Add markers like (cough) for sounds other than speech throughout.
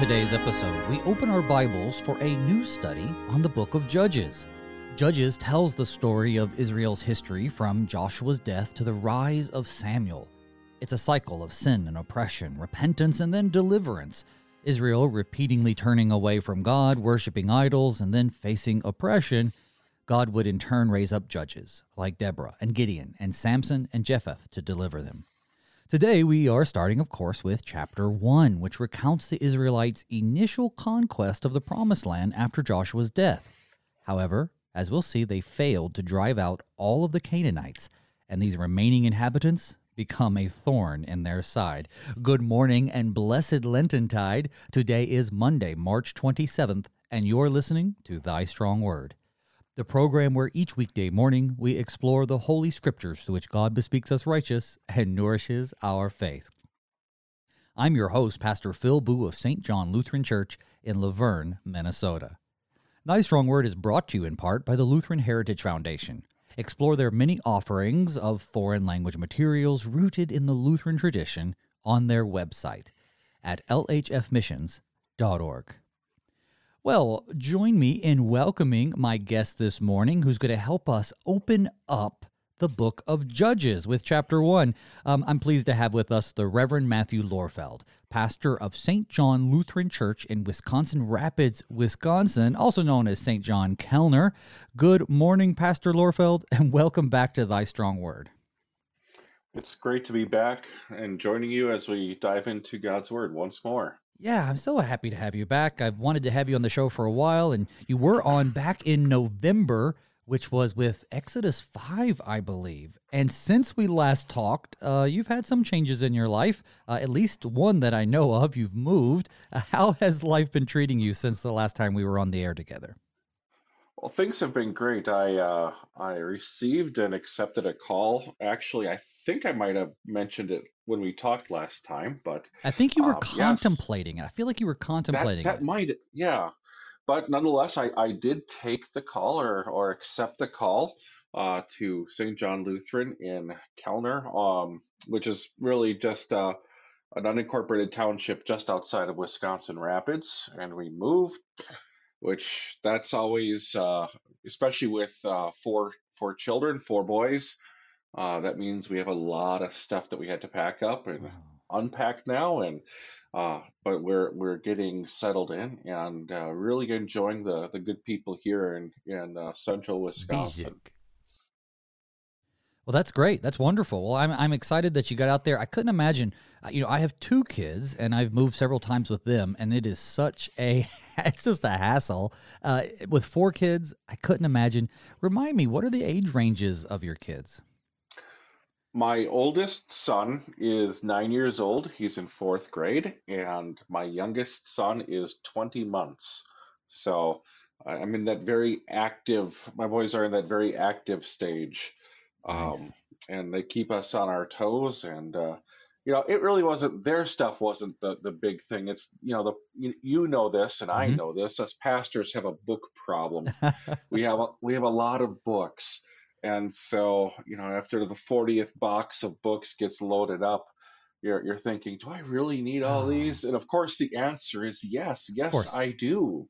Today's episode, we open our Bibles for a new study on the book of Judges. Judges tells the story of Israel's history from Joshua's death to the rise of Samuel. It's a cycle of sin and oppression, repentance, and then deliverance. Israel repeatedly turning away from God, worshiping idols, and then facing oppression. God would in turn raise up judges like Deborah and Gideon and Samson and Jephthah to deliver them. Today, we are starting, of course, with chapter 1, which recounts the Israelites' initial conquest of the Promised Land after Joshua's death. However, as we'll see, they failed to drive out all of the Canaanites, and these remaining inhabitants become a thorn in their side. Good morning and blessed Lenten-tide. Today is Monday, March 27th, and you're listening to Thy Strong Word the program where each weekday morning we explore the Holy Scriptures through which God bespeaks us righteous and nourishes our faith. I'm your host, Pastor Phil Booe of St. John Lutheran Church in La Vergne, Minnesota. Thy Strong Word is brought to you in part by the Lutheran Heritage Foundation. Explore their many offerings of foreign language materials rooted in the Lutheran tradition on their website at lhfmissions.org. Well, join me in welcoming my guest this morning, who's going to help us open up the book of Judges with chapter one. Um, I'm pleased to have with us the Reverend Matthew Lorfeld, pastor of St. John Lutheran Church in Wisconsin Rapids, Wisconsin, also known as St. John Kellner. Good morning, Pastor Lorfeld, and welcome back to Thy Strong Word. It's great to be back and joining you as we dive into God's Word once more. Yeah, I'm so happy to have you back. I've wanted to have you on the show for a while, and you were on back in November, which was with Exodus 5, I believe. And since we last talked, uh, you've had some changes in your life, uh, at least one that I know of. You've moved. Uh, how has life been treating you since the last time we were on the air together? Well, things have been great. I uh, I received and accepted a call. Actually, I think I might have mentioned it when we talked last time, but I think you were um, contemplating yes, it. I feel like you were contemplating that, that it. might, yeah. But nonetheless, I, I did take the call or, or accept the call uh, to St. John Lutheran in Kellner, um, which is really just uh, an unincorporated township just outside of Wisconsin Rapids. And we moved, which that's always, uh, especially with uh, four four children, four boys, uh, that means we have a lot of stuff that we had to pack up and wow. unpack now, and uh, but we're we're getting settled in and uh, really enjoying the the good people here in in uh, central Wisconsin. Well, that's great. That's wonderful. Well, I'm I'm excited that you got out there. I couldn't imagine. Uh, you know, I have two kids, and I've moved several times with them, and it is such a (laughs) it's just a hassle. Uh, with four kids, I couldn't imagine. Remind me, what are the age ranges of your kids? My oldest son is nine years old. He's in fourth grade, and my youngest son is 20 months. So I'm in that very active, my boys are in that very active stage. Nice. Um, and they keep us on our toes. And, uh, you know, it really wasn't their stuff wasn't the, the big thing. It's, you know, the, you, you know this and mm-hmm. I know this. Us pastors have a book problem. (laughs) we have a, we have a lot of books and so, you know, after the 40th box of books gets loaded up, you're, you're thinking, do I really need all these? And of course, the answer is yes. Yes, I do.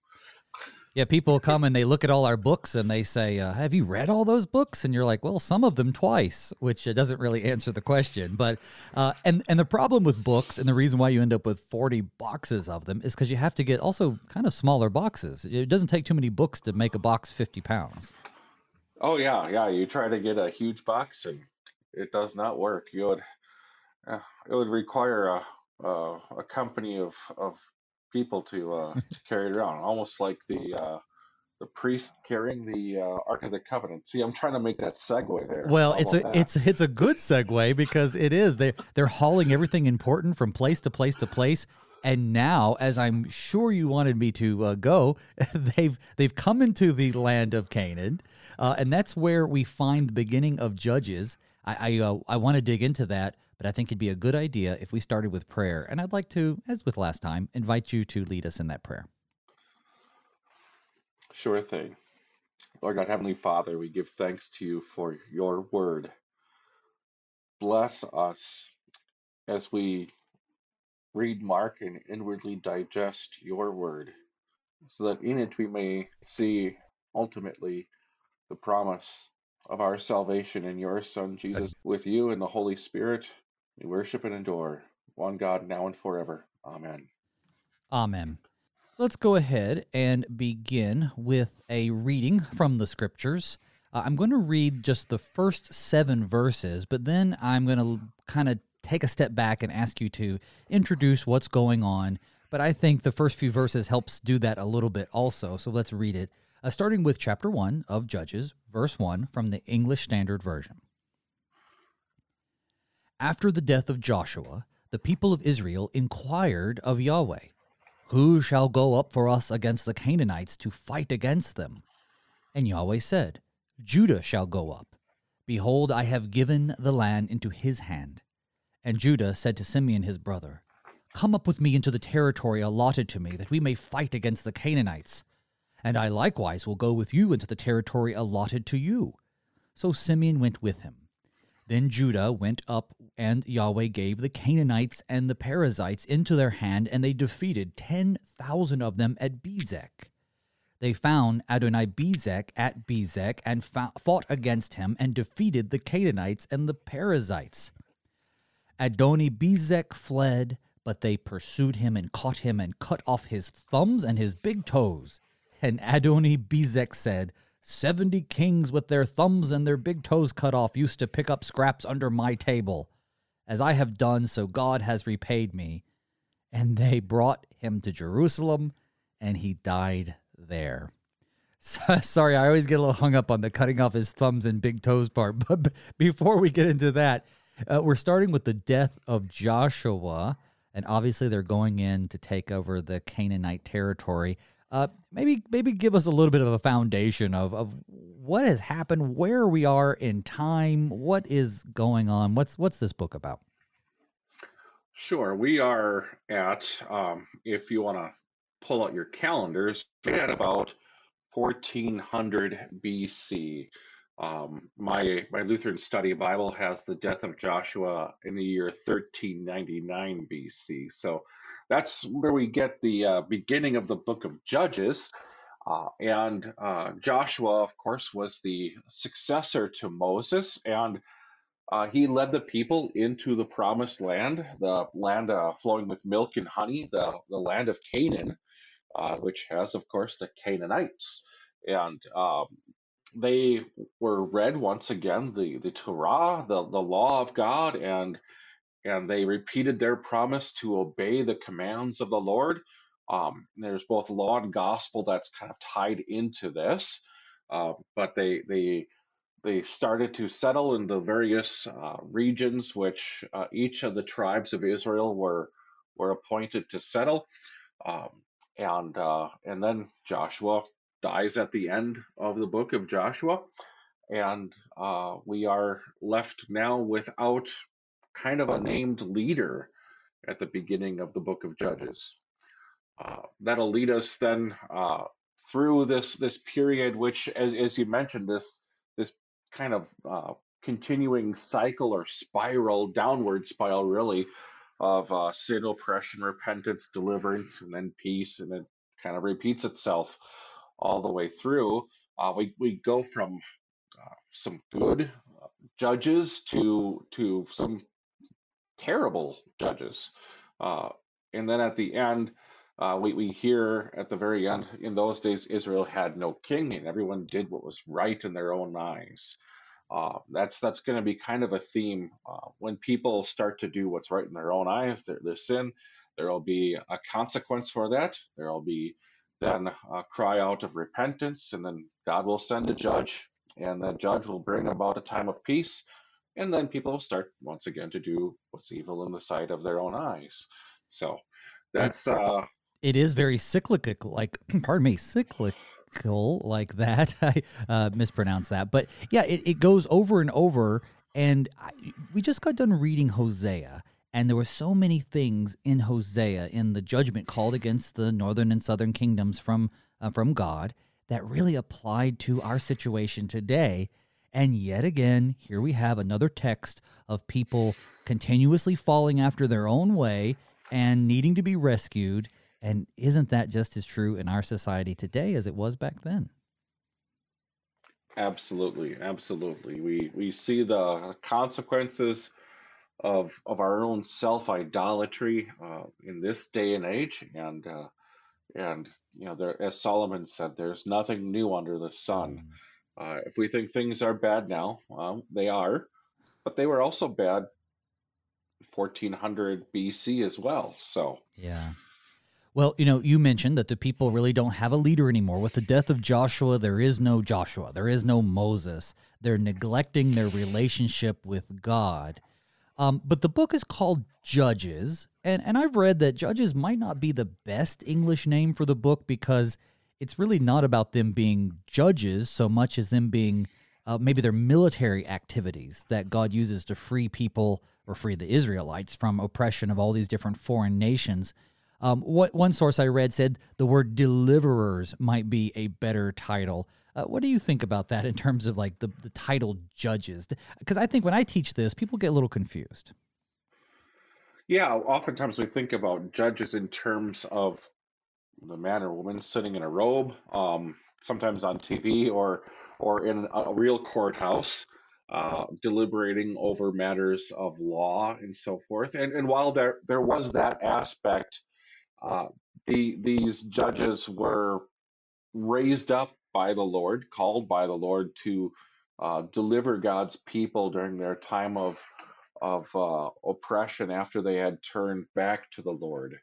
Yeah, people (laughs) come and they look at all our books and they say, uh, "Have you read all those books?" And you're like, "Well, some of them twice," which uh, doesn't really answer the question. But uh, and and the problem with books and the reason why you end up with 40 boxes of them is because you have to get also kind of smaller boxes. It doesn't take too many books to make a box 50 pounds. Oh yeah, yeah. You try to get a huge box and it does not work. You would uh, it would require a a, a company of of people to uh, (laughs) to carry it around, almost like the uh, the priest carrying the uh, Ark of the Covenant. See, I'm trying to make that segue there. Well, it's a that? it's it's a good segue because it is they they're hauling everything important from place to place to place. And now, as I'm sure you wanted me to uh, go, (laughs) they've they've come into the land of Canaan. Uh, and that's where we find the beginning of Judges. I I, uh, I want to dig into that, but I think it'd be a good idea if we started with prayer. And I'd like to, as with last time, invite you to lead us in that prayer. Sure thing. Lord God, Heavenly Father, we give thanks to you for your word. Bless us as we read, mark, and inwardly digest your word, so that in it we may see ultimately the promise of our salvation in your Son, Jesus, with you and the Holy Spirit. We worship and adore one God now and forever. Amen. Amen. Let's go ahead and begin with a reading from the scriptures. Uh, I'm going to read just the first seven verses, but then I'm going to kind of take a step back and ask you to introduce what's going on. But I think the first few verses helps do that a little bit also. So let's read it. Uh, starting with chapter 1 of Judges, verse 1 from the English Standard Version. After the death of Joshua, the people of Israel inquired of Yahweh, Who shall go up for us against the Canaanites to fight against them? And Yahweh said, Judah shall go up. Behold, I have given the land into his hand. And Judah said to Simeon his brother, Come up with me into the territory allotted to me, that we may fight against the Canaanites. And I likewise will go with you into the territory allotted to you. So Simeon went with him. Then Judah went up, and Yahweh gave the Canaanites and the Perizzites into their hand, and they defeated ten thousand of them at Bezek. They found Adonai Bezek at Bezek and fought against him and defeated the Canaanites and the Perizzites. Adoni Bezek fled, but they pursued him and caught him and cut off his thumbs and his big toes. And Adoni Bezek said, Seventy kings with their thumbs and their big toes cut off used to pick up scraps under my table. As I have done, so God has repaid me. And they brought him to Jerusalem, and he died there. (laughs) Sorry, I always get a little hung up on the cutting off his thumbs and big toes part. (laughs) But before we get into that, uh, we're starting with the death of Joshua, and obviously they're going in to take over the Canaanite territory. Uh, maybe maybe give us a little bit of a foundation of, of what has happened, where we are in time, what is going on. What's what's this book about? Sure, we are at um, if you want to pull out your calendars, at about 1400 BC. Um, my my Lutheran Study Bible has the death of Joshua in the year 1399 BC. So that's where we get the uh, beginning of the book of Judges. Uh, and uh, Joshua, of course, was the successor to Moses, and uh, he led the people into the promised land, the land uh, flowing with milk and honey, the, the land of Canaan, uh, which has, of course, the Canaanites. And um, they were read once again the the Torah, the the law of God, and and they repeated their promise to obey the commands of the Lord. Um, there's both law and gospel that's kind of tied into this, uh, but they they they started to settle in the various uh, regions which uh, each of the tribes of Israel were were appointed to settle, um, and uh, and then Joshua dies at the end of the book of Joshua. And uh, we are left now without kind of a named leader at the beginning of the book of Judges. Uh, that'll lead us then uh, through this this period, which, as, as you mentioned, this this kind of uh, continuing cycle or spiral, downward spiral, really, of uh, sin, oppression, repentance, deliverance, and then peace, and it kind of repeats itself all the way through. Uh, we we go from uh, some good judges to to some terrible judges, uh, and then at the end. Uh, we, we hear at the very end, in those days, Israel had no king and everyone did what was right in their own eyes. Uh, that's that's going to be kind of a theme uh, when people start to do what's right in their own eyes. Their, their sin, there will be a consequence for that. There will be then uh, cry out of repentance, and then God will send a judge, and that judge will bring about a time of peace, and then people will start once again to do what's evil in the sight of their own eyes. So that's uh, it is very cyclical, like (clears throat) pardon me, cyclical like that. (laughs) I uh, mispronounced that, but yeah, it, it goes over and over. And I, we just got done reading Hosea, and there were so many things in Hosea in the judgment called against the northern and southern kingdoms from uh, from God that really applied to our situation today. And yet again, here we have another text of people continuously falling after their own way and needing to be rescued. And isn't that just as true in our society today as it was back then? Absolutely, absolutely. We we see the consequences of of our own self idolatry uh, in this day and age, and uh, and you know, there, as Solomon said, there's nothing new under the sun. Mm. Uh, if we think things are bad now, well, they are, but they were also bad 1400 BC as well. So yeah. Well, you know, you mentioned that the people really don't have a leader anymore. With the death of Joshua, there is no Joshua, there is no Moses. They're neglecting their relationship with God. Um, but the book is called Judges, and, and I've read that Judges might not be the best English name for the book because it's really not about them being judges so much as them being uh, maybe their military activities that God uses to free people or free the Israelites from oppression of all these different foreign nations. Um, what one source I read said the word deliverers might be a better title. Uh, what do you think about that in terms of like the, the title judges? Because I think when I teach this, people get a little confused. Yeah, oftentimes we think about judges in terms of the man or woman sitting in a robe, um, sometimes on TV or or in a real courthouse, uh, deliberating over matters of law and so forth. And and while there there was that aspect, uh, the these judges were raised up by the Lord, called by the Lord to uh, deliver God's people during their time of of uh, oppression after they had turned back to the Lord.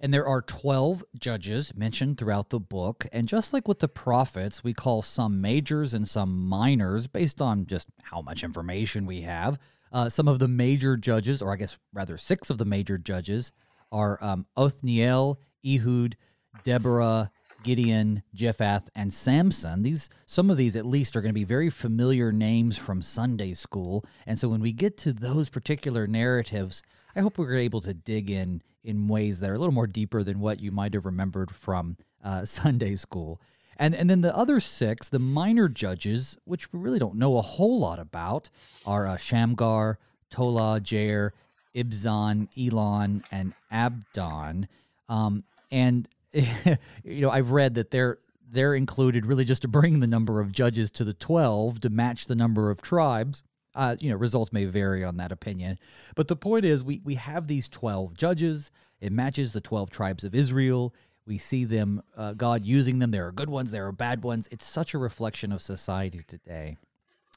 And there are 12 judges mentioned throughout the book. And just like with the prophets, we call some majors and some minors based on just how much information we have. Uh, some of the major judges, or I guess rather six of the major judges, are um, Othniel, Ehud, Deborah, Gideon, Jephthah, and Samson. These some of these at least are going to be very familiar names from Sunday school. And so when we get to those particular narratives, I hope we're able to dig in in ways that are a little more deeper than what you might have remembered from uh, (laughs) Sunday school. And and then the other six, the minor judges, which we really don't know a whole lot about, are uh, Shamgar, Tola, Jair, Ibzan, Elon, and Abdon. Um, and (laughs) you know, I've read that they're they're included really just to bring the number of judges to the 12 to match the number of tribes. Uh, you know, results may vary on that opinion. But the point is, we, we have these 12 judges. It matches the 12 tribes of Israel. We see them, uh, God using them. There are good ones, there are bad ones. It's such a reflection of society today.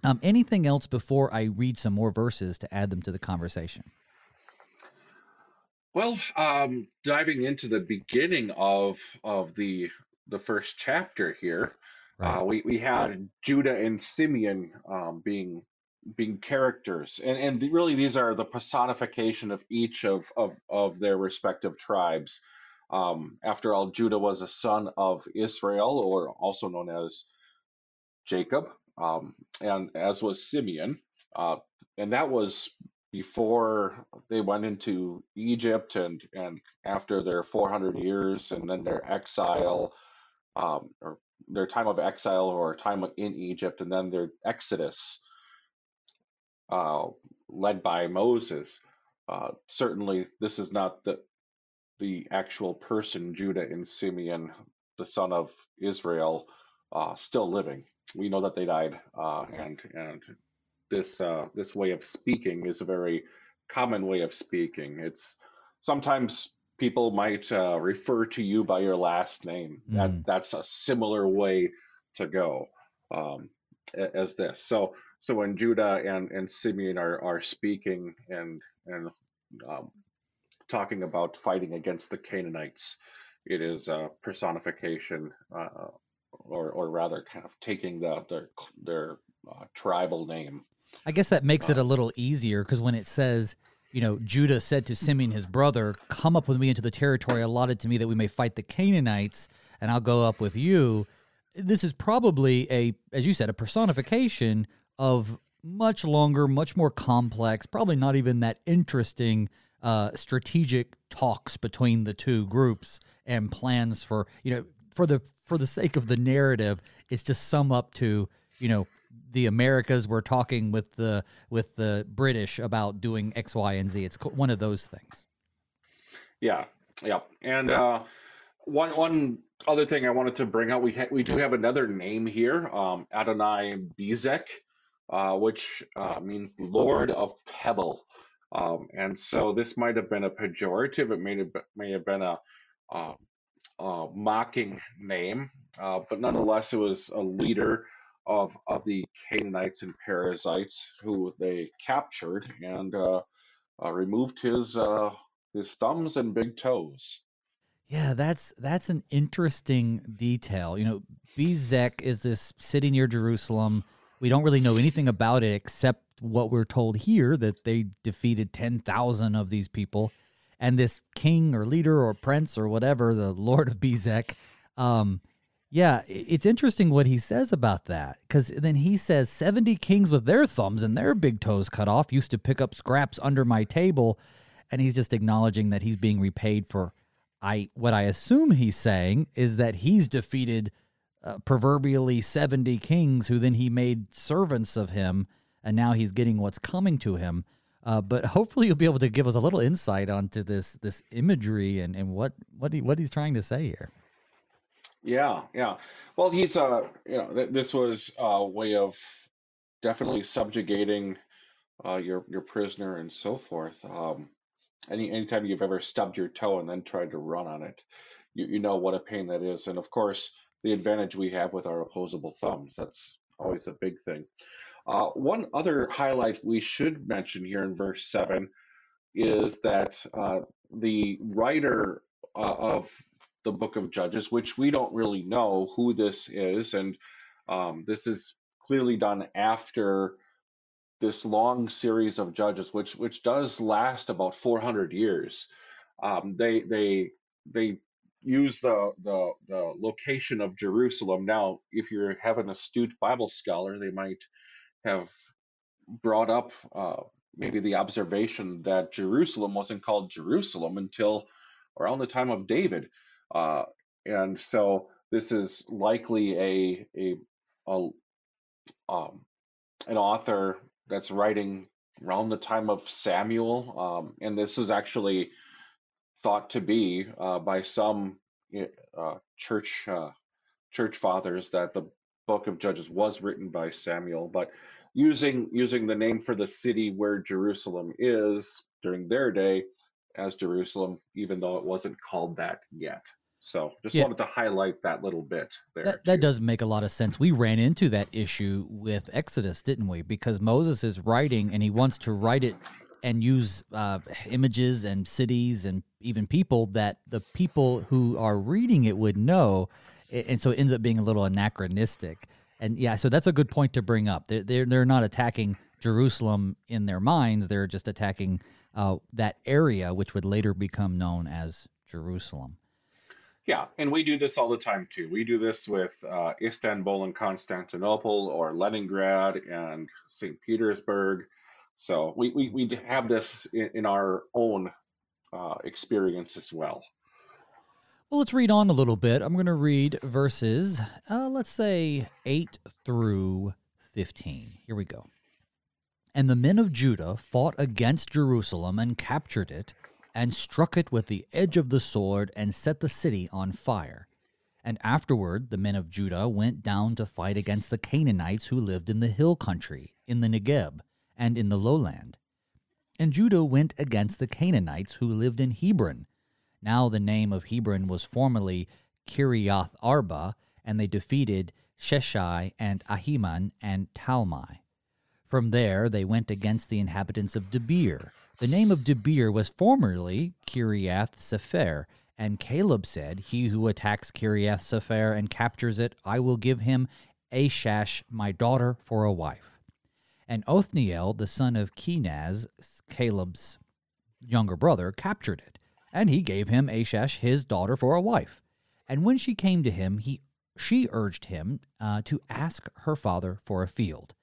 Um, anything else before I read some more verses to add them to the conversation? Well, um, diving into the beginning of of the the first chapter here, right. uh, we we had Judah and Simeon um, being being characters, and and really these are the personification of each of of of their respective tribes. Um, after all, Judah was a son of Israel, or also known as Jacob, um, and as was Simeon, uh, and that was before they went into Egypt and and after their 400 years and then their exile um, or their time of exile or time in Egypt and then their exodus uh, led by Moses. Uh, certainly, this is not the the actual person Judah and Simeon, the son of Israel, uh, still living. We know that they died, uh, and and this uh, this way of speaking is a very common way of speaking. It's sometimes people might uh, refer to you by your last name. Mm. That that's a similar way to go um, as this. So so when Judah and and Simeon are are speaking and and um, talking about fighting against the Canaanites, it is a personification, uh, or or rather, kind of taking the their their uh, tribal name I guess that makes it a little easier because when it says, you know, Judah said to Simeon his brother, "Come up with me into the territory allotted to me that we may fight the Canaanites, and I'll go up with you." This is probably a, as you said, a personification of much longer, much more complex, probably not even that interesting uh, strategic talks between the two groups and plans for you know for the for the sake of the narrative. It's just sum up to you know the Americas were talking with the with the British about doing X, Y, and Z. It's one of those things. Yeah, yeah, and uh, one one other thing I wanted to bring out, we ha- we do have another name here, um, Adonai Bezek, uh, which uh, means Lord of Pebble, um, and so this might have been a pejorative. It may have may have been a, a, a mocking name, uh, but nonetheless, it was a leader of of the Canaanites and Perizzites who they captured and uh, uh, removed his uh, his thumbs and big toes. Yeah, that's that's an interesting detail. You know, Bezek is this city near Jerusalem. We don't really know anything about it except what we're told here that they defeated 10,000 of these people and this king or leader or prince or whatever, the Lord of Bezek, um, yeah, it's interesting what he says about that because then he says 70 kings with their thumbs and their big toes cut off used to pick up scraps under my table. And he's just acknowledging that he's being repaid for I what I assume he's saying is that he's defeated uh, proverbially 70 kings who then he made servants of him and now he's getting what's coming to him. Uh, but hopefully you'll be able to give us a little insight onto this this imagery and, and what what he, what he's trying to say here. Yeah, yeah. Well, he's uh, you know, th- this was a way of definitely subjugating uh, your your prisoner and so forth. Um, any anytime you've ever stubbed your toe and then tried to run on it, you you know what a pain that is. And of course, the advantage we have with our opposable thumbs. That's always a big thing. Uh, one other highlight we should mention here in verse seven is that uh, the writer uh, of the book of Judges, which we don't really know who this is. And um, this is clearly done after this long series of judges, which which does last about 400 years. Um, they they they use the, the the location of Jerusalem. Now, if you have an astute Bible scholar, they might have brought up uh, maybe the observation that Jerusalem wasn't called Jerusalem until around the time of David. Uh, and so this is likely a a, a um, an author that's writing around the time of Samuel, um, and this is actually thought to be uh, by some uh, church uh, church fathers that the book of Judges was written by Samuel, but using using the name for the city where Jerusalem is during their day as Jerusalem, even though it wasn't called that yet. So just yeah. wanted to highlight that little bit there. That, that, does make a lot of sense. We ran into that issue with Exodus, didn't we? Because Moses is writing and he wants to write it and use uh, images and cities and even people that the people who are reading it would know. And so it ends up being a little anachronistic. And yeah, so that's a good point to bring up. They're, they're, they're not attacking Jerusalem in their minds, they're just attacking uh, that area, which would later become known as Jerusalem. Yeah, and we do this all the time too. We do this with uh, Istanbul and Constantinople, or Leningrad and St. Petersburg. So we, we, we have this in, in our own uh, experience as well. Well, let's read on a little bit. I'm going to read verses, uh, let's say 8 through 15. Here we go. And the men of Judah fought against Jerusalem and captured it and struck it with the edge of the sword and set the city on fire. And afterward the men of Judah went down to fight against the Canaanites who lived in the hill country, in the Negeb, and in the lowland. And Judah went against the Canaanites who lived in Hebron. Now the name of Hebron was formerly Kiriath Arba, and they defeated Sheshai and Ahiman and Talmai. From there they went against the inhabitants of Debir, the name of Debir was formerly Kiriath Sepher, and Caleb said, He who attacks Kiriath Sepher and captures it, I will give him Ashash, my daughter, for a wife. And Othniel, the son of Kenaz, Caleb's younger brother, captured it, and he gave him Ashash, his daughter, for a wife. And when she came to him, he she urged him uh, to ask her father for a field.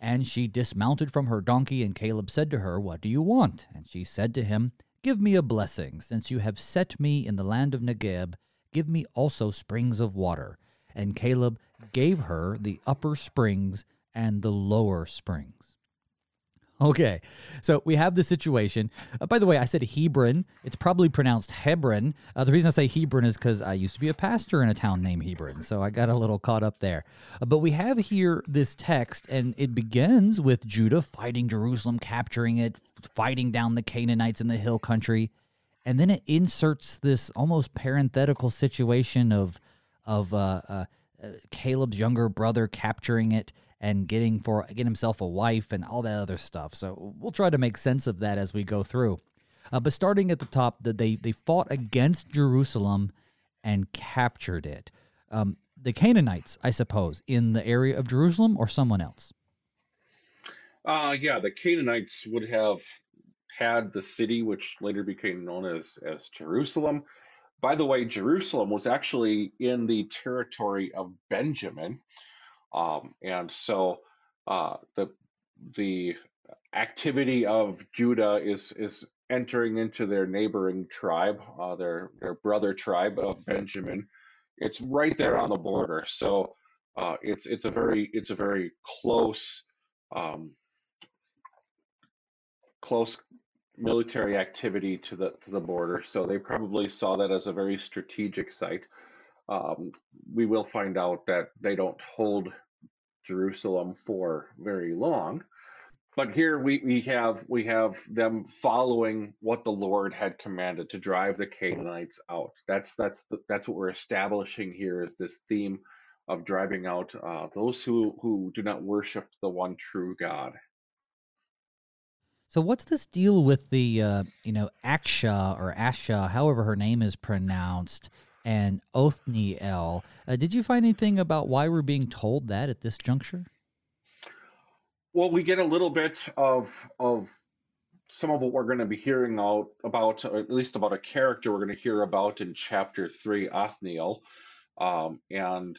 And she dismounted from her donkey, and Caleb said to her, What do you want? And she said to him, Give me a blessing, since you have set me in the land of Negeb. Give me also springs of water. And Caleb gave her the upper springs and the lower springs. Okay, so we have the situation. Uh, by the way, I said Hebron. It's probably pronounced Hebron. Uh, the reason I say Hebron is because I used to be a pastor in a town named Hebron, so I got a little caught up there. Uh, but we have here this text, and it begins with Judah fighting Jerusalem, capturing it, fighting down the Canaanites in the hill country, and then it inserts this almost parenthetical situation of of uh, uh, uh Caleb's younger brother capturing it and getting for getting himself a wife and all that other stuff. So we'll try to make sense of that as we go through. Uh, but starting at the top, that they they fought against Jerusalem and captured it. Um, the Canaanites, I suppose, in the area of Jerusalem, or someone else. Uh, yeah, the Canaanites would have had the city, which later became known as as Jerusalem. By the way, Jerusalem was actually in the territory of Benjamin. Um, and so uh, the the activity of Judah is is entering into their neighboring tribe, uh, their their brother tribe of Benjamin. It's right there on the border, so uh, it's it's a very it's a very close um, close military activity to the to the border. So they probably saw that as a very strategic site. Um, we will find out that they don't hold Jerusalem for very long. But here we, we have we have them following what the Lord had commanded to drive the Canaanites out. That's that's the, that's what we're establishing here is this theme of driving out uh, those who who do not worship the one true God. So what's this deal with the uh, you know Aksha or Asha, however her name is pronounced? And Othniel. Uh, did you find anything about why we're being told that at this juncture? Well, we get a little bit of of some of what we're going to be hearing out about, at least about a character we're going to hear about in chapter three, Othniel, um, and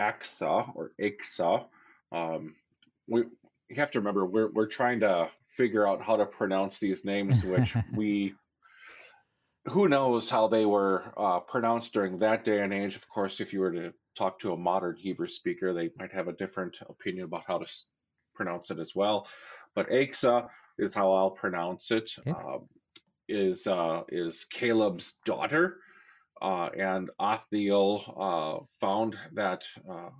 Axa or Axa. Um, we you have to remember we're we're trying to figure out how to pronounce these names, which (laughs) we who knows how they were uh, pronounced during that day and age. Of course, if you were to talk to a modern Hebrew speaker, they might have a different opinion about how to pronounce it as well. But Axa is how I'll pronounce it. Okay. Um, is uh, is Caleb's daughter, uh, and Othniel uh, found that uh,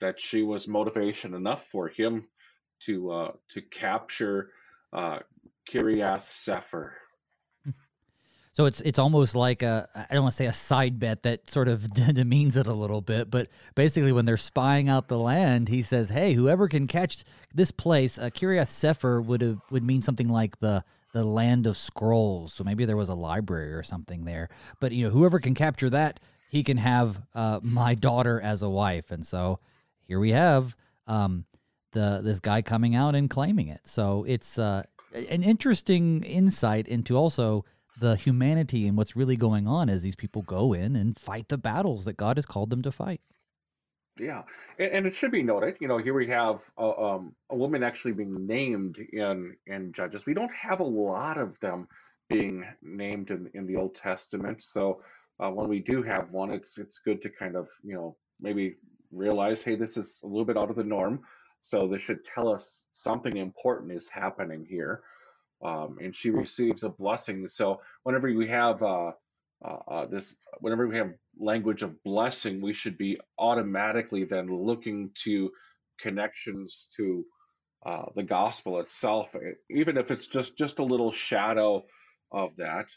that she was motivation enough for him to uh, to capture Kiriath Sefer. So it's it's almost like a I don't want to say a side bet that sort of (laughs) demeans it a little bit, but basically when they're spying out the land, he says, "Hey, whoever can catch this place, uh, Kiriath Sefer would have would mean something like the the land of scrolls. So maybe there was a library or something there. But you know, whoever can capture that, he can have uh, my daughter as a wife. And so here we have um, the this guy coming out and claiming it. So it's uh, an interesting insight into also the humanity and what's really going on as these people go in and fight the battles that God has called them to fight. Yeah, and, and it should be noted, you know, here we have a, um, a woman actually being named in in Judges. We don't have a lot of them being named in, in the Old Testament, so uh, when we do have one, it's it's good to kind of you know maybe realize, hey, this is a little bit out of the norm. So this should tell us something important is happening here um, and she receives a blessing. So whenever we have uh, uh, uh, this, whenever we have language of blessing, we should be automatically then looking to connections to uh, the gospel itself, even if it's just just a little shadow of that.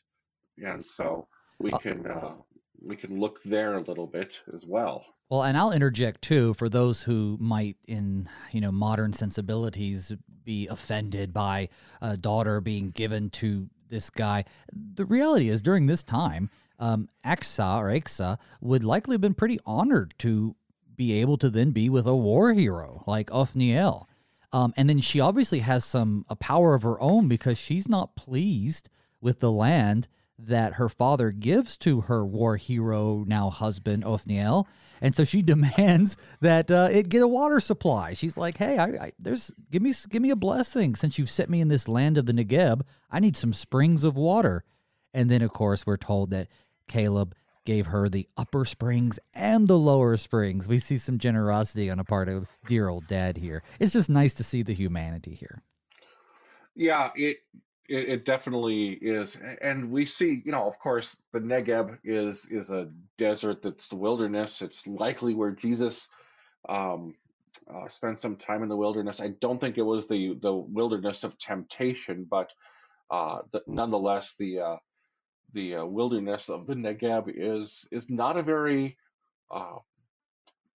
And so we uh, can uh, we can look there a little bit as well. Well, and I'll interject too for those who might, in you know modern sensibilities, be offended by a daughter being given to this guy. The reality is, during this time, um, Aksa or Aksa would likely have been pretty honored to be able to then be with a war hero like Othniel. Um, and then she obviously has some a power of her own because she's not pleased with the land that her father gives to her war hero, now husband, Othniel. And so she (laughs) demands that uh, it get a water supply. She's like, "Hey, I, I, there's give me give me a blessing since you've set me in this land of the Negeb. I need some springs of water." And then, of course, we're told that Caleb gave her the upper springs and the lower springs. We see some generosity on a part of dear old dad here. It's just nice to see the humanity here. Yeah, it, it it definitely is, and we see, you know, of course, the Negev is is a desert that's the wilderness. It's likely where Jesus um, uh, spent some time in the wilderness. I don't think it was the the wilderness of temptation, but uh, the, nonetheless, the uh, the uh, wilderness of the Negev is is not a very uh,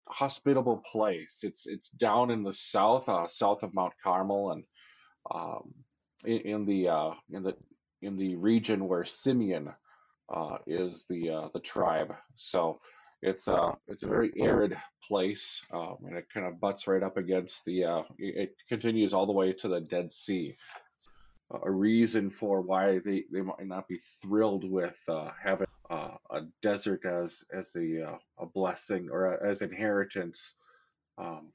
hospitable place. It's it's down in the south, uh, south of Mount Carmel, and um, in, in the uh, in the in the region where Simeon uh, is the uh, the tribe. So it's a uh, it's a very arid place, um, and it kind of butts right up against the. Uh, it continues all the way to the Dead Sea. A reason for why they, they might not be thrilled with uh, having uh, a desert as as a uh, a blessing or a, as inheritance um,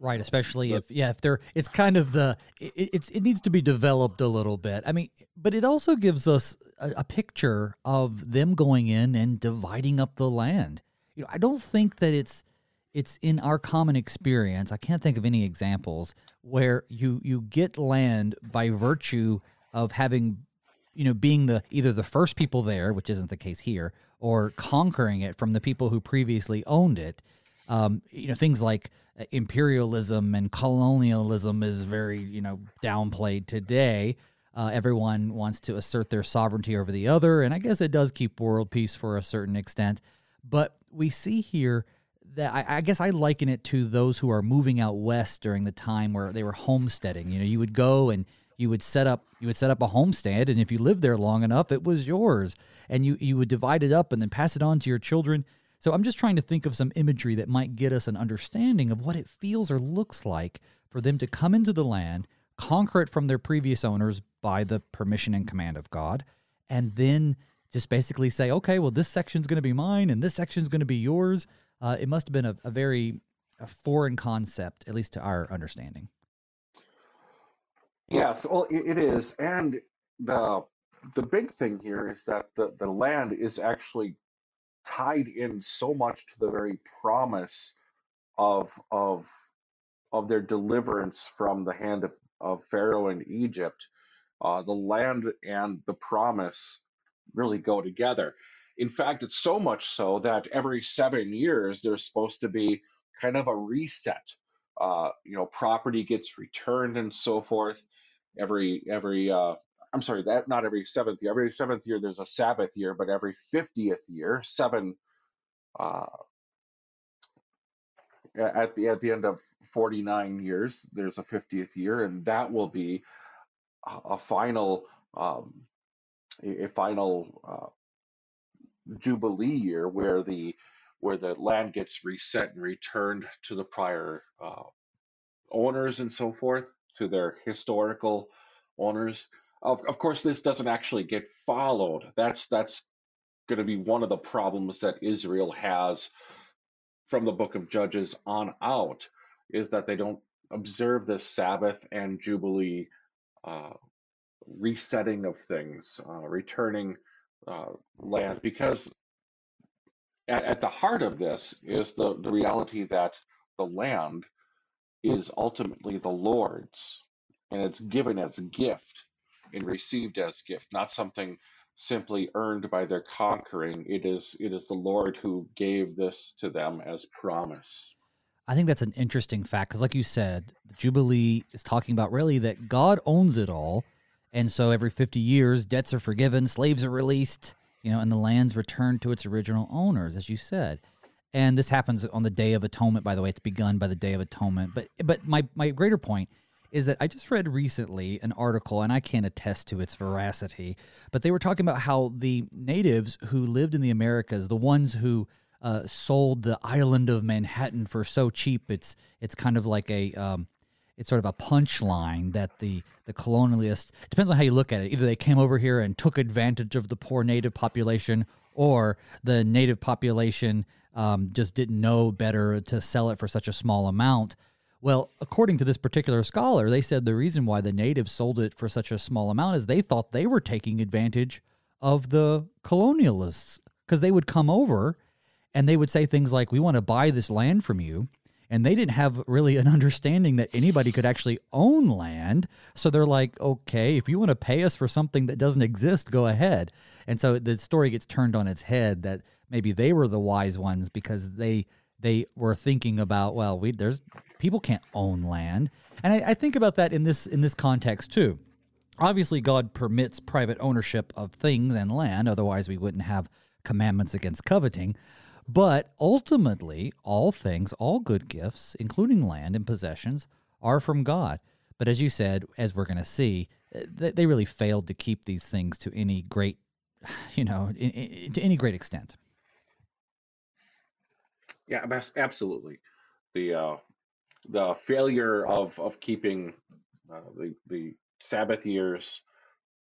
Right, especially but, if yeah, if they're it's kind of the it, it's it needs to be developed a little bit. I mean, but it also gives us a, a, picture of them going in and dividing up the land. You know, I don't think that it's it's in our common experience. I can't think of any examples where you you get land by virtue of having you know being the either the first people there, which isn't the case here, or conquering it from the people who previously owned it. Um, you know, things like uh, imperialism and colonialism is very, you know, downplayed today. Uh, everyone wants to assert their sovereignty over the other, and I guess it does keep world peace for a certain extent. But we see here that I, I, guess I liken it to those who are moving out west during the time where they were homesteading. You know, you would go and you would set up you would set up a homestead, and if you lived there long enough, it was yours, and you you would divide it up and then pass it on to your children. So I'm just trying to think of some imagery that might get us an understanding of what it feels or looks like for them to come into the land, conquer it from their previous owners by the permission and command of God, and then just basically say, okay, well, this section's going to be mine and this section's going to be yours. Uh, it must have been a, a very a foreign concept, at least to our understanding. Yes, well, it is, and the the big thing here is that the the land is actually tied in so much to the very promise of of of their deliverance from the hand of, of Pharaoh in Egypt. Uh, the land and the promise really go together. In fact, it's so much so that every seven years there's supposed to be kind of a reset. Uh, you know, property gets returned and so forth. Every every uh, I'm sorry, that not every seventh year. Every seventh year there's a Sabbath year, but every fiftieth year, seven uh, at the at the end of 49 years, there's a 50th year, and that will be a, final um, a, a final uh, jubilee year where the where the land gets reset and returned to the prior uh, owners and so forth to their historical owners of, of course, this doesn't actually get followed. That's that's going to be one of the problems that Israel has from the book of Judges on out, is that they don't observe this Sabbath and Jubilee uh, resetting of things, uh, returning uh, land, because at, at, the heart of this is the, the reality that the land is ultimately the Lord's and it's given as a gift and received as gift, not something simply earned by their conquering. It is it is the Lord who gave this to them as promise. I think that's an interesting fact because, like you said, the Jubilee is talking about really that God owns it all, and so every fifty years, debts are forgiven, slaves are released, you know, and the land's returned to its original owners, as you said. And this happens on the Day of Atonement. By the way, it's begun by the Day of Atonement. But but my my greater point is that I just read recently an article, and I can't attest to its veracity, but they were talking about how the natives who lived in the Americas, the ones who uh, sold the island of Manhattan for so cheap, it's it's kind of like a um, it's sort of a punchline that the the colonialists depends on how you look at it. Either they came over here and took advantage of the poor native population, or the native population um, just didn't know better to sell it for such a small amount. Well, according to this particular scholar, they said the reason why the natives sold it for such a small amount is they thought they were taking advantage of the colonialists because they would come over and they would say things like, We want to buy this land from you. and they didn't have really an (laughs) understanding that anybody could actually own land. So they're like, okay, if you want to pay us for something that doesn't exist, go ahead. And so the story gets turned on its head that maybe they were the wise ones because they they were thinking about, well, we there's people can't own land. And I, I think about that in this in this context too. Obviously, God permits private ownership of things and land, otherwise we wouldn't have commandments against coveting. But ultimately, all things, all good gifts, including land and possessions, are from God. But as you said, as we're going to see, they really failed to keep these things to any great, (sighs) you know, to any great extent. Yeah, absolutely. The uh, the failure of of keeping uh, the the Sabbath years,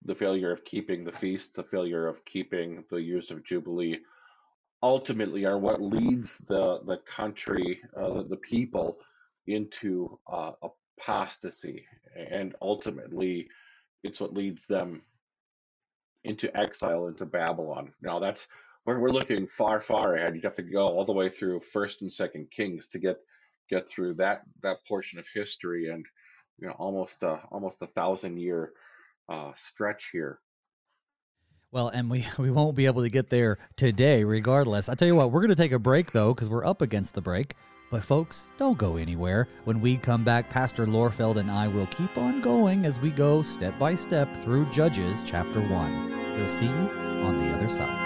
the failure of keeping the feasts, the failure of keeping the years of Jubilee, ultimately are what leads the the country, uh, the, people, into uh, apostasy, and ultimately, it's what leads them into exile into Babylon. Now that's we're, we're looking far far ahead. You'd have to go all the way through First and Second Kings to get get through that that portion of history, and you know almost a, almost a thousand year uh, stretch here. Well, and we, (laughs) we won't be able to get there today, regardless. I tell you what, we're going to take a break, though, because we're up against the break. But, folks, don't go anywhere. When we come back, Pastor Lorfeld and I will keep on going as we go step by step through Judges chapter 1. We'll see you on the other side.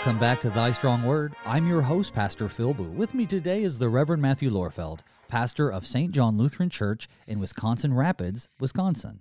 Welcome back to Thy Strong Word. I'm your host, Pastor Phil Booe. With me today is the Reverend Matthew Lorfeld, pastor of St. John Lutheran Church in Wisconsin Rapids, Wisconsin.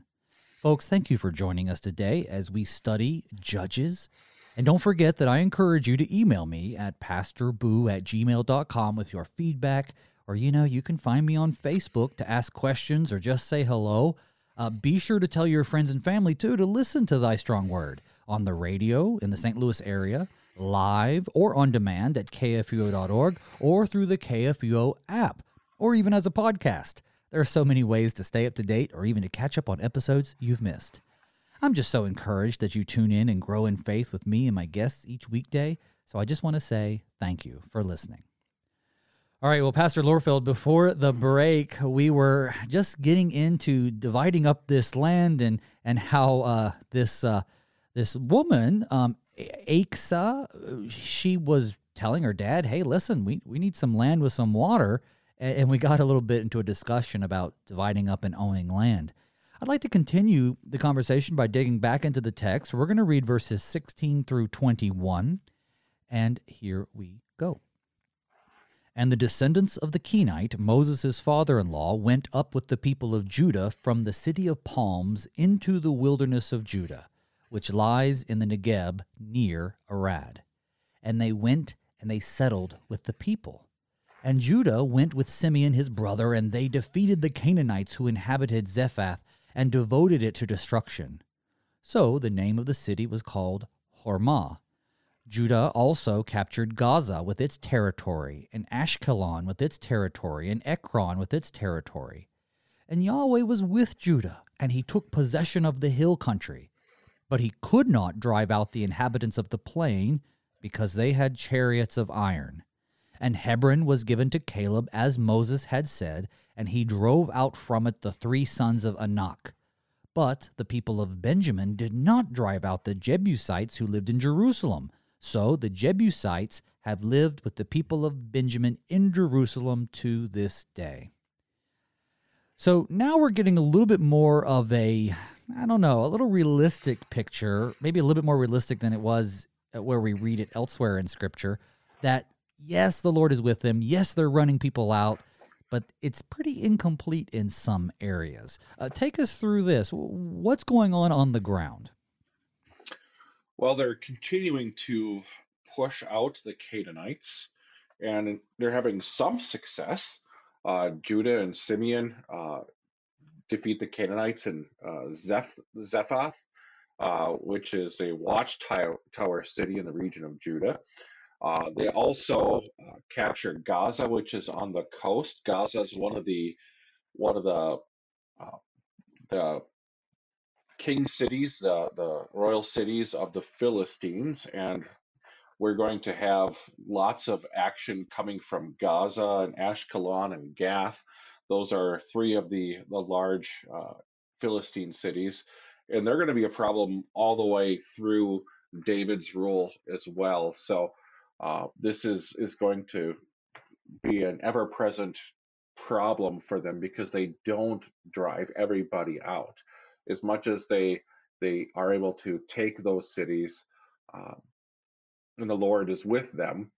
Folks, thank you for joining us today as we study Judges. And don't forget that I encourage you to email me at pastorbooe at gmail.com with your feedback, or you know, you can find me on Facebook to ask questions or just say hello. Uh, be sure to tell your friends and family too to listen to Thy Strong Word on the radio in the St. Louis area live or on demand at kfuo.org or through the KFUO app or even as a podcast. There are so many ways to stay up to date or even to catch up on episodes you've missed. I'm just so encouraged that you tune in and grow in faith with me and my guests each weekday. So I just want to say thank you for listening. All right, well, Pastor Lorfeld, before the break, we were just getting into dividing up this land and and how uh, this uh, this woman um, Achsah, uh, she was telling her dad, "Hey, listen, we we need some land with some water," and we got a little bit into a discussion about dividing up and owning land. I'd like to continue the conversation by digging back into the text. We're going to read verses 16 through 21, and here we go. And the descendants of the Kenite, Moses' father in law, went up with the people of Judah from the city of palms into the wilderness of Judah which lies in the Negeb near Arad. And they went and they settled with the people. And Judah went with Simeon his brother, and they defeated the Canaanites who inhabited Zephath and devoted it to destruction. So the name of the city was called Hormah. Judah also captured Gaza with its territory, and Ashkelon with its territory, and Ekron with its territory. And Yahweh was with Judah, and he took possession of the hill country but he could not drive out the inhabitants of the plain because they had chariots of iron. And Hebron was given to Caleb as Moses had said, and he drove out from it the three sons of Anak. But the people of Benjamin did not drive out the Jebusites who lived in Jerusalem. So the Jebusites have lived with the people of Benjamin in Jerusalem to this day. So now we're getting a little bit more of a I don't know, a little realistic picture, maybe a little bit more realistic than it was uh, where we read it elsewhere in Scripture. That yes, the Lord is with them. Yes, they're running people out, but it's pretty incomplete in some areas. Uh, take us through this. What's going on on the ground? Well, they're continuing to push out the Canaanites, and they're having some success. Uh, Judah and Simeon uh, defeat the Canaanites in uh, Zeph- Zephath, uh, which is a watchtower city in the region of Judah. Uh, they also uh, captured Gaza, which is on the coast. Gaza is one of the one of the uh, the king cities, the the royal cities of the Philistines, and we're going to have lots of action coming from Gaza and Ashkelon and Gath. Those are three of the the large uh, Philistine cities, and they're going to be a problem all the way through David's rule as well. So uh, this is is going to be an ever-present problem for them because they don't drive everybody out as much as they they are able to take those cities uh, and the lord is with them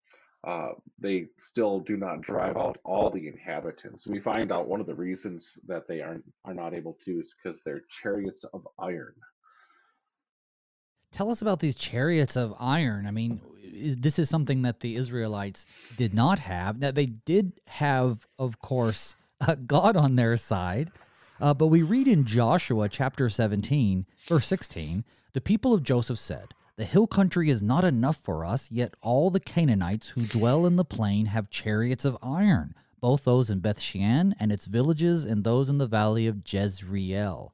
uh, they still do not drive out all the inhabitants we find out one of the reasons that they are, are not able to is because they're chariots of iron Tell us about these chariots of iron. I mean, is, this is something that the Israelites did not have. Now, they did have, of course, (laughs) God on their side. Uh, but we read in Joshua chapter 17, verse 16, the people of Joseph said, The hill country is not enough for us, yet all the Canaanites who dwell in the plain have chariots of iron, both those in Beth Shean and its villages, and those in the valley of Jezreel.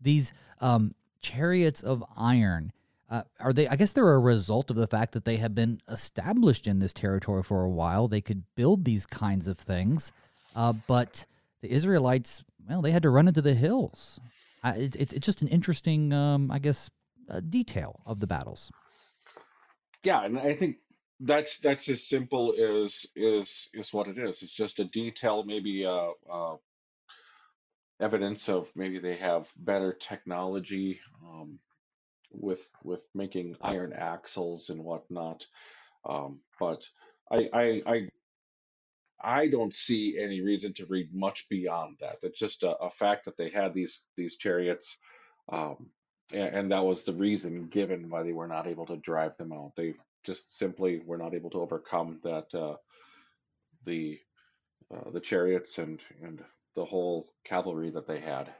These um, chariots of iron uh, are they? I guess they're a result of the fact that they have been established in this territory for a while. They could build these kinds of things, uh, but the Israelites, well, they had to run into the hills. Uh, it, it's just an interesting, um, I guess, uh, detail of the battles. Yeah, and I think that's that's as simple as is is what it is. It's just a detail, maybe uh, uh, evidence of maybe they have better technology. Um, with with making iron axles and whatnot. Um, but I, I I I don't see any reason to read much beyond that. It's just a, a fact that they had these these chariots, um, and, that was the reason given why they were not able to drive them out. They just simply were not able to overcome that uh, the uh, the chariots and and the whole cavalry that they had.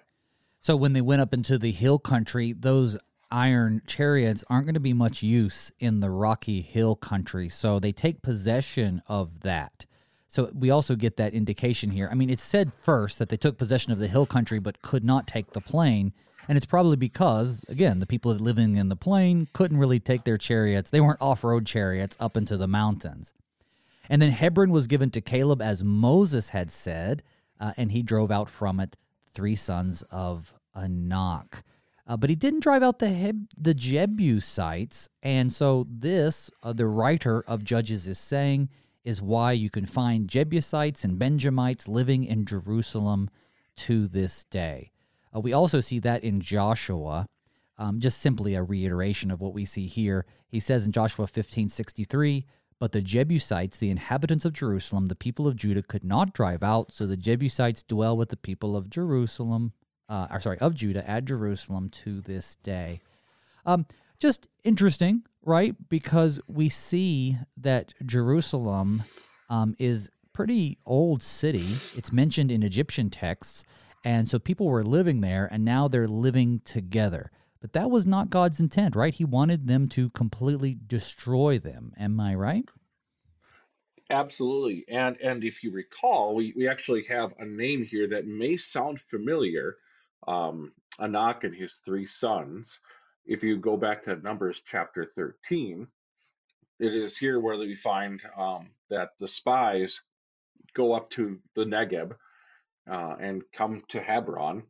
So when they went up into the hill country, those iron chariots aren't going to be much use in the rocky hill country. So they take possession of that. So we also get that indication here. I mean, it's said first that they took possession of the hill country but could not take the plain. And it's probably because, again, the people living in the plain couldn't really take their chariots. They weren't off road chariots up into the mountains. And then Hebron was given to Caleb as Moses had said, uh, and he drove out from it three sons of Anak. Uh, but he didn't drive out the Heb- the Jebusites, and so this, uh, the writer of Judges is saying, is why you can find Jebusites and Benjamites living in Jerusalem to this day. Uh, we also see that in Joshua, um, just simply a reiteration of what we see here. He says in Joshua 15 63, but the Jebusites, the inhabitants of Jerusalem, the people of Judah, could not drive out, so the Jebusites dwell with the people of Jerusalem uh, or sorry, of Judah at Jerusalem to this day. Um, just interesting, right? Because we see that Jerusalem um, is pretty old city. It's mentioned in Egyptian texts, and so people were living there, and now they're living together. But that was not God's intent, right? He wanted them to completely destroy them. Am I right? Absolutely. And and if you recall, we, we actually have a name here that may sound familiar um, Anak and his three sons. If you go back to Numbers chapter 13, it is here where we find um, that the spies go up to the Negeb uh, and come to Hebron,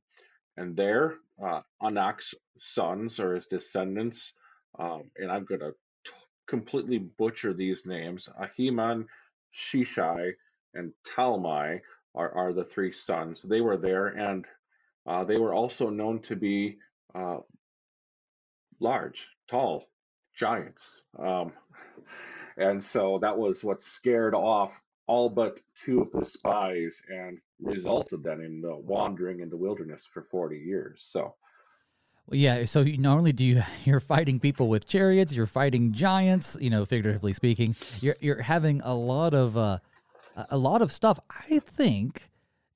and there uh, Anak's sons or his descendants, um, and I'm going to completely butcher these names, Ahiman, Shishai, and Talmai are, are the three sons. They were there, and uh, they were also known to be uh, large, tall giants. Um, and so that was what scared off all but two of the spies and resulted then in the wandering in the wilderness for 40 years. So, well, yeah. So not only do you (laughs) you're fighting people with chariots, you're fighting giants. You know, figuratively speaking, you're you're having a lot of uh, a lot of stuff. I think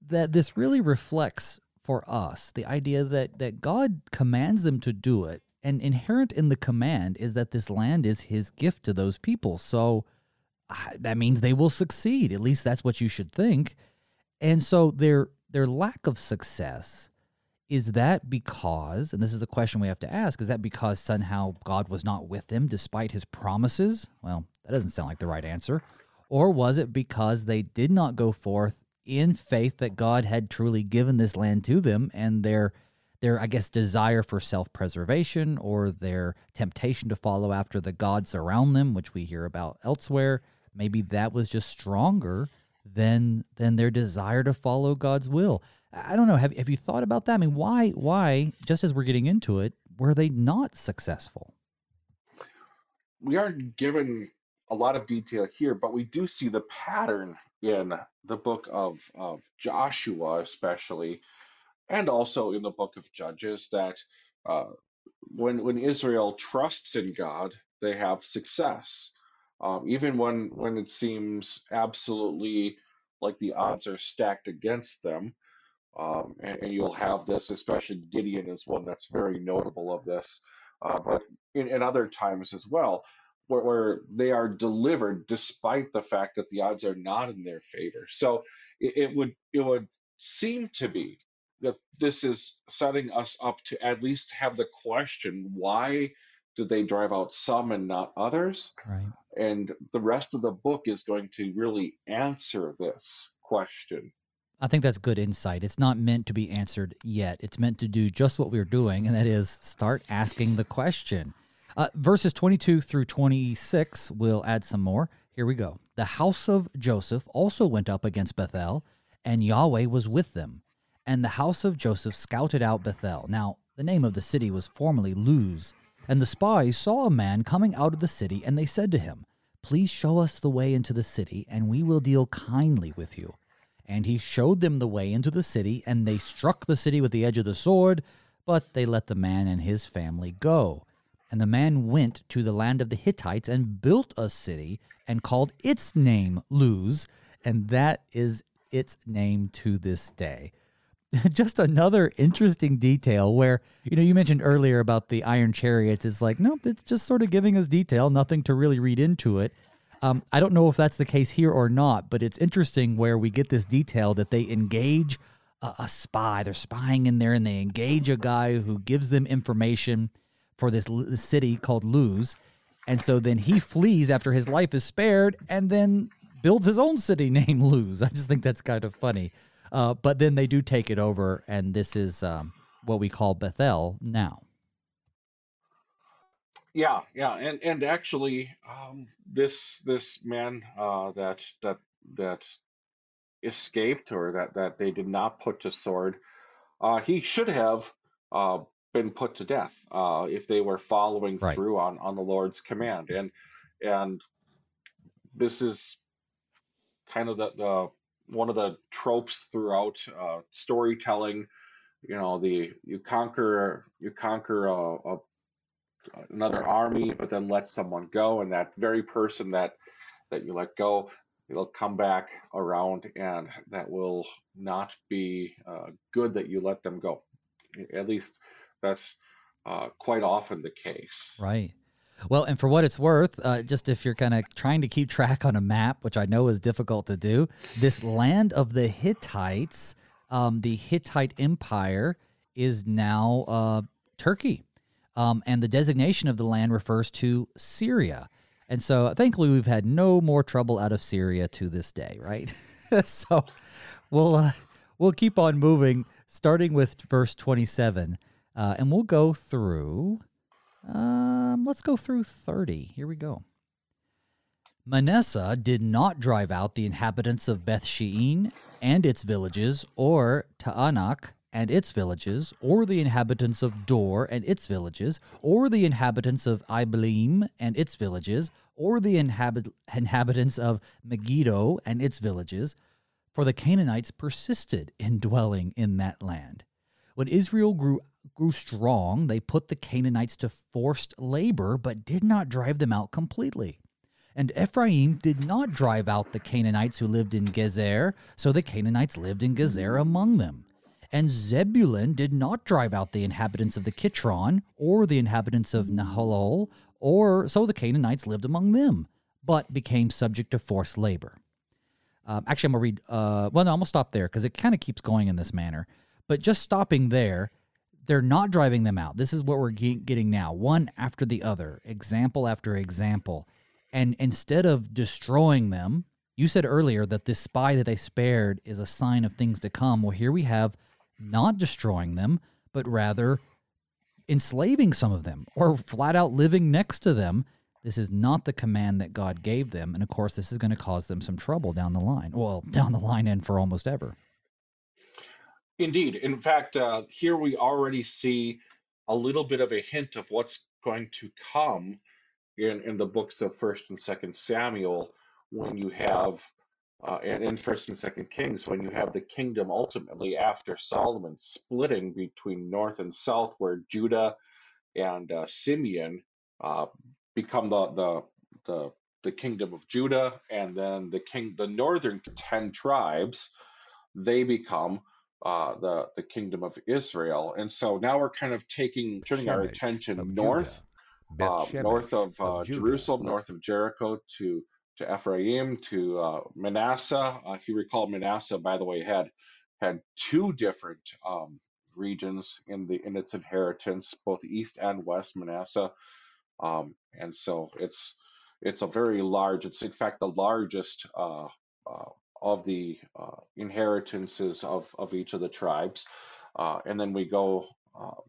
that this really reflects for us the idea that that God commands them to do it, and inherent in the command is that this land is His gift to those people. So that means they will succeed. At least that's what you should think. And so their their lack of success is that because, and this is the question we have to ask, is that because somehow God was not with them despite his promises? Well, that doesn't sound like the right answer. Or was it because they did not go forth in faith that God had truly given this land to them and their their I guess desire for self-preservation or their temptation to follow after the gods around them, which we hear about elsewhere, maybe that was just stronger than than their desire to follow God's will. I don't know. Have have you thought about that? I mean, why why just as we're getting into it, were they not successful? We aren't given a lot of detail here, but we do see the pattern in the book of, of Joshua, especially, and also in the book of Judges, that uh, when when Israel trusts in God, they have success um, even when when it seems absolutely like the odds are stacked against them. Um, and, and, you'll have this, especially Gideon is one that's very notable of this, uh, but in, in, other times as well, where, where, they are delivered despite the fact that the odds are not in their favor. So it, it would it would seem to be that this is setting us up to at least have the question why did they drive out some and not others? Right. And the rest of the book is going to really answer this question. I think that's good insight. It's not meant to be answered yet. It's meant to do just what we're doing, and that is start asking the question. Uh, verses 22 through 26, we'll add some more. Here we go. The house of Joseph also went up against Bethel, and Yahweh was with them. And the house of Joseph scouted out Bethel. Now, the name of the city was formerly Luz and the spies saw a man coming out of the city, and they said to him, Please show us the way into the city, and we will deal kindly with you. And he showed them the way into the city, and they struck the city with the edge of the sword, but they let the man and his family go. And the man went to the land of the Hittites and built a city and called its name Luz, and that is its name to this day. (laughs) just another interesting detail where you know you mentioned earlier about the iron chariots. Is like nope it's just sort of giving us detail nothing to really read into it. Um, i don't know if that's the case here or not but it's interesting where we get this detail that they engage a, a spy. They're spying in there and they engage a guy who gives them information for this, this city called luz. And so then he flees after his life is spared and then builds his own city (laughs) named luz. I just think that's kind of funny uh, but then they do take it over, and this is um, what we call Bethel now. Yeah, yeah, and and actually, um, this this man uh, that that that escaped or that that they did not put to sword, uh, he should have uh, been put to death uh, if they were following right. through on on the Lord's command, and and this is kind of the, the one of the tropes throughout uh, storytelling. You know, the you conquer you conquer a, a, another army, but then let someone go, and that very person that that you let go, it'll come back around, and that will not be uh, good that you let them go. At least that's uh, quite often the case. Right. Well, and for what it's worth, uh, just if you're kind of trying to keep track on a map, which I know is difficult to do, this land of the Hittites, um, the Hittite Empire, is now uh, Turkey. Um, and the designation of the land refers to Syria. And so thankfully, we've had no more trouble out of Syria to this day, right? (laughs) so we'll, uh, we'll keep on moving, starting with verse 27. Uh, and we'll go through um, let's go through 30. Here we go. Manasseh did not drive out the inhabitants of Beth Shean and its villages, or Taanach and its villages, or the inhabitants of Dor and its villages, or the inhabitants of Ibleam and its villages, or the inhabit- inhabitants of Megiddo and its villages, for the Canaanites persisted in dwelling in that land. When Israel grew grew strong, they put the Canaanites to forced labor, but did not drive them out completely. And Ephraim did not drive out the Canaanites who lived in Gezer, so the Canaanites lived in Gezer among them. And Zebulun did not drive out the inhabitants of the Kitron, or the inhabitants of Nahalol, or so the Canaanites lived among them, but became subject to forced labor. Um, actually, I'm going to read, uh, well, no, I'm going to stop there because it kind of keeps going in this manner. But just stopping there, they're not driving them out. This is what we're getting now, one after the other, example after example. And instead of destroying them, you said earlier that this spy that they spared is a sign of things to come. Well, here we have not destroying them, but rather enslaving some of them or flat out living next to them. This is not the command that God gave them. And of course, this is going to cause them some trouble down the line. Well, (laughs) down the line and for almost ever. Indeed. In fact, uh, here we already see a little bit of a hint of what's going to come in, in the books of First and Second Samuel when you have, uh, and in First and Second Kings, when you have the kingdom ultimately after Solomon splitting between north and south, where Judah and uh, Simeon uh, become the, the the the kingdom of Judah, and then the king the northern ten tribes they become uh, the the kingdom of Israel. And so now we're kind of taking turning our attention north uh, north of, uh, Jerusalem, north of Jericho to to Ephraim, to uh, Manasseh. Uh, if you recall, Manasseh, by the way, had had two different um, regions in the in its inheritance, both east and west Manasseh, um, and so it's it's a very large. It's in fact the largest uh, uh, of the inheritances of of each of the tribes, and then we go. Um,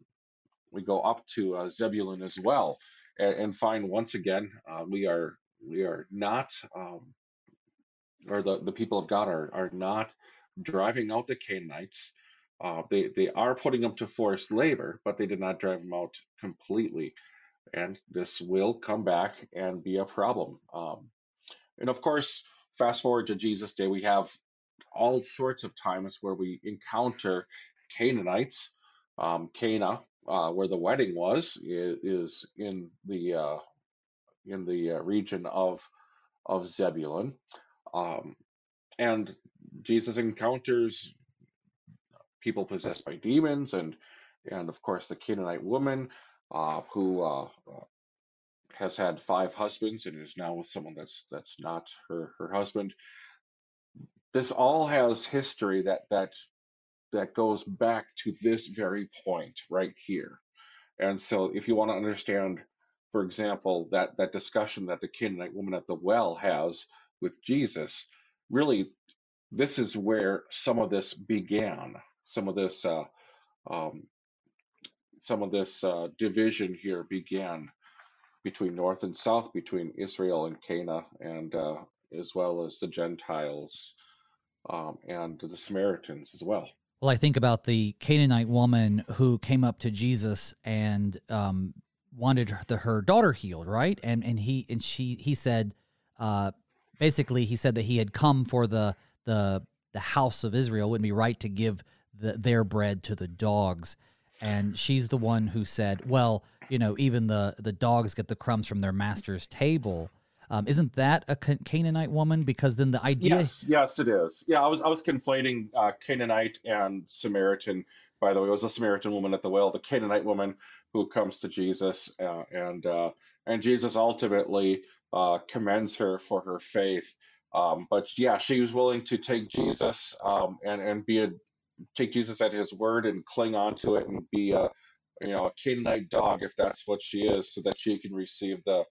we go up to uh, Zebulun as well, and, and find once again uh, we are we are not, um, or the, the people of God are are not driving out the Canaanites. Uh, they they are putting them to forced labor, but they did not drive them out completely, and this will come back and be a problem. Um, and of course, fast forward to Jesus' day, we have all sorts of times where we encounter Canaanites. Um, Cana, uh, where the wedding was is, in the uh, in the uh, region of of Zebulun, um, and Jesus encounters people possessed by demons, and and of course the Canaanite woman uh, who uh, has had five husbands and is now with someone that's that's not her her husband. This all has history that that that goes back to this very point right here. And so if you want to understand, for example, that, that discussion that the Canaanite woman at the well has with Jesus, really, this is where some of this began. Some of this, uh, um, some of this uh, division here began between North and South, between Israel and Cana, and uh, as well as the Gentiles um, and the Samaritans as well. Well, I think about the Canaanite woman who came up to Jesus and um, wanted her, the, her daughter healed, right? And and he and she he said, uh, basically, he said that he had come for the the the house of Israel. Wouldn't be right to give the, their bread to the dogs. And she's the one who said, well, you know, even the the dogs get the crumbs from their master's table. Um, isn't that a Canaanite woman? Because then the idea. Yes, yes, it is. Yeah, I was I was conflating uh, Canaanite and Samaritan. By the way, it was a Samaritan woman at the well, the Canaanite woman who comes to Jesus, uh, and uh, and Jesus ultimately uh, commends her for her faith. Um, but yeah, she was willing to take Jesus um, and and be a take Jesus at his word and cling on to it and be a you know a Canaanite dog if that's what she is, so that she can receive the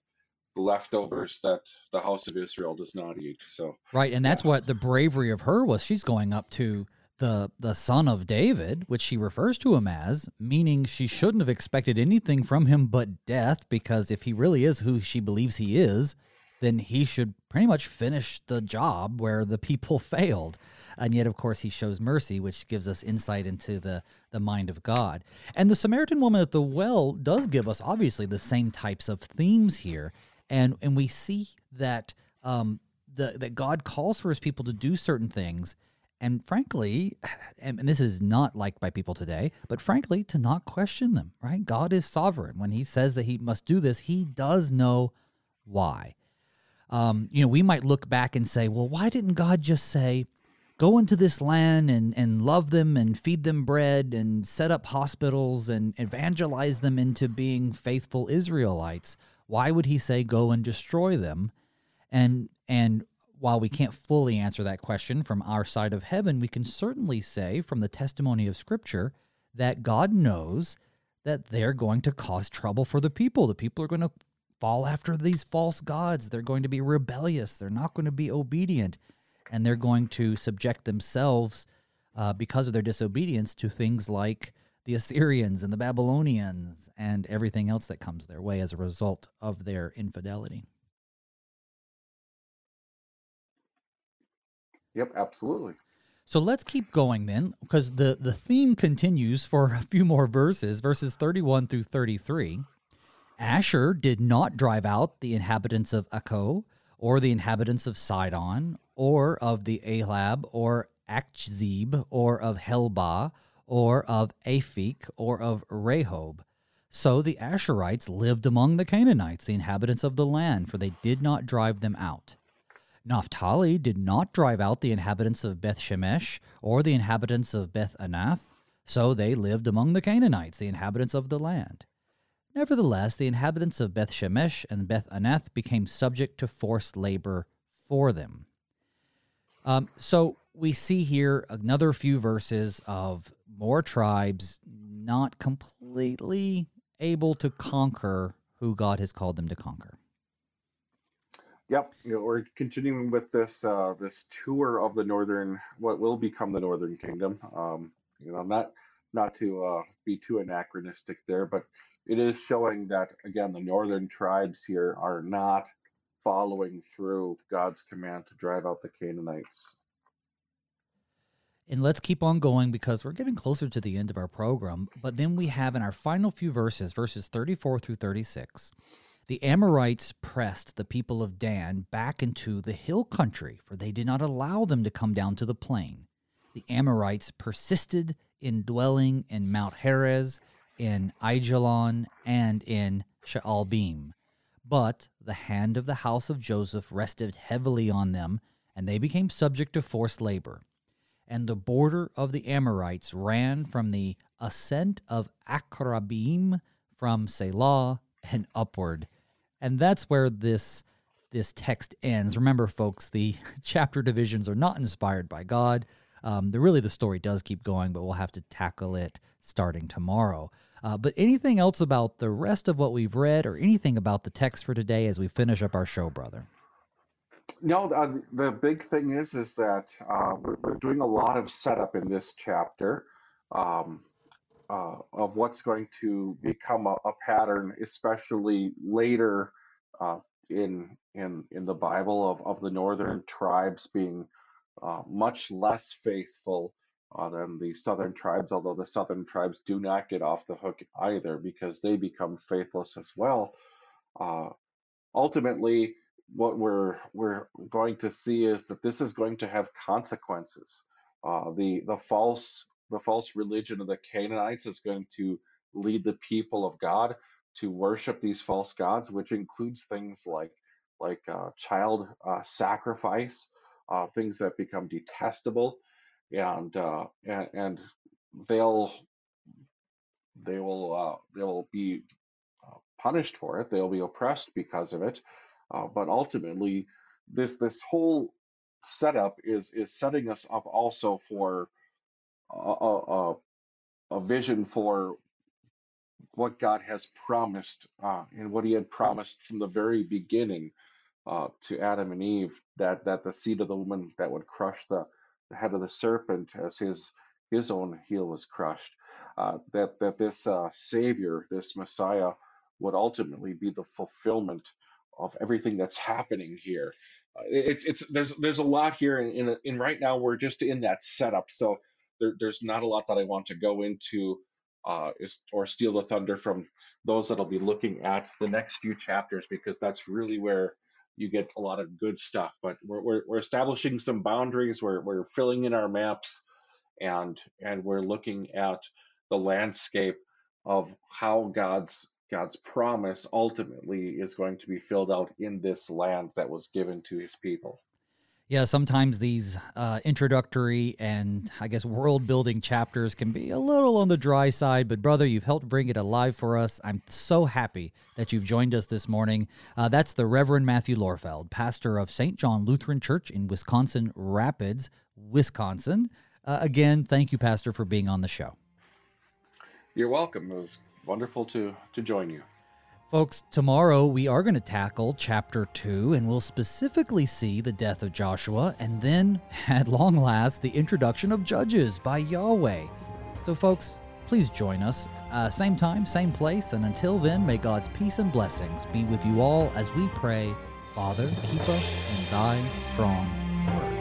leftovers that the house of Israel does not eat. So right, and that's yeah. what the bravery of her was. She's going up to the the son of David, which she refers to him as, meaning she shouldn't have expected anything from him but death, because if he really is who she believes he is, then he should pretty much finish the job where the people (laughs) failed. And yet, of course, he shows mercy, which gives us insight into the, the mind of God. And the Samaritan woman at the well does give us, obviously, the same types of themes here. And, and we see that, um, the, that God calls for his people to do certain things. And frankly, (sighs) and this is not liked by people today, but frankly, to not question them, right? God is sovereign. When he says that he must do this, he does know why um, you know, we might look back and say, well, why didn't God just say, go into this land and, and love them and feed them bread and set up hospitals and evangelize them into being faithful Israelites? Why would he say, go and destroy them? And, and while we can't fully answer that question from our side of heaven, we can certainly say from the testimony of Scripture that God knows that they're going to cause trouble for the people. The people are going to fall after these false gods. They're going to be rebellious. They're not going to be obedient. And they're going to subject themselves, uh, because of their disobedience, to things like the Assyrians and the Babylonians and everything else that comes their way as a result of their infidelity. Yep, absolutely. So let's keep going then, because the, the theme continues for a few more verses, verses 31 through 33. Asher did not drive out the inhabitants of Akko, or the inhabitants of Sidon, or of the Ahlab, or Achzib, or of Helbah, or of Aphek, or of Rehob. So the Asherites lived among the Canaanites, the inhabitants of the land, for they did not drive them out. Naphtali did not drive out the inhabitants of Beth Shemesh, or the inhabitants of Beth Anath, so they lived among the Canaanites, the inhabitants of the land. Nevertheless, the inhabitants of Beth Shemesh and Beth Anath became subject to forced labor for them. Um, so we see here another few verses of more tribes not completely able to conquer who God has called them to conquer. Yep, you know, we're continuing with this uh, this tour of the northern, what will become the northern kingdom. Um, you know, not not to uh, be too anachronistic there, but it is showing that again the northern tribes here are not following through God's command to drive out the Canaanites. And let's keep on going because we're getting closer to the end of our program. But then we have in our final few verses, verses 34 through 36, the Amorites pressed the people of Dan back into the hill country, for they did not allow them to come down to the plain. The Amorites persisted in dwelling in Mount Heres in Aijalon and in Shaalbim. But the hand of the house of Joseph rested heavily on them, and they became subject to forced labor. And the border of the Amorites ran from the ascent of Akrabim from Selah and upward. And that's where this this text ends. Remember, folks, the (laughs) chapter divisions are not inspired by God. Um, the really the story does keep going, but we'll have to tackle it starting tomorrow. Uh, but anything else about the rest of what we've read, or anything about the text for today as we finish up our show, brother? No, uh, the big thing is is that uh, we're, doing a lot of setup in this chapter um, uh, of what's going to become a, a pattern, especially later uh, in in in the Bible of, of the northern tribes being uh, much less faithful than the southern tribes, although the southern tribes do not get off the hook either because they become faithless as well. Uh, ultimately, what we're we're going to see is that this is going to have consequences. Uh, the the false the false religion of the Canaanites is going to lead the people of God to worship these false gods, which includes things like like uh, child uh, sacrifice, uh, things that become detestable, and uh, and, and they'll they will uh, they will be uh, punished for it. They'll be oppressed because of it. Uh, but ultimately, this this whole setup is is setting us up also for a, a, a vision for what God has promised uh, and what He had promised from the very beginning uh, to Adam and Eve that that the seed of the woman that would crush the, the head of the serpent as his his own heel was crushed. Uh, that that this uh, Savior, this Messiah, would ultimately be the fulfillment of everything that's happening here. Uh, it's it's there's there's a lot here, and in, in, in right now we're just in that setup, so there, there's not a lot that I want to go into uh, is, or steal the thunder from those that'll be looking at the next few chapters because that's really where you get a lot of good stuff. But we're, we're, we're establishing some boundaries. We're, we're filling in our maps, and and we're looking at the landscape of how God's God's promise ultimately is going to be filled out in this land that was given to His people. Yeah, sometimes these uh, introductory and I guess world building chapters can be a little on the dry side, but brother, you've helped bring it alive for us. I'm so happy that you've joined us this morning. Uh, that's the Reverend Matthew Lorfeld, pastor of St. John Lutheran Church in Wisconsin Rapids, Wisconsin. Uh, again, thank you, Pastor, for being on the show. You're welcome. It was wonderful to, to join you. Folks, tomorrow we are going to tackle chapter 2 and we'll specifically see the death of Joshua and then, (laughs) at long last, the introduction of Judges by Yahweh. So, folks, please join us. Uh, same time, same place, and until then, may God's peace and blessings be with you all as we pray, Father, keep us in thy strong word.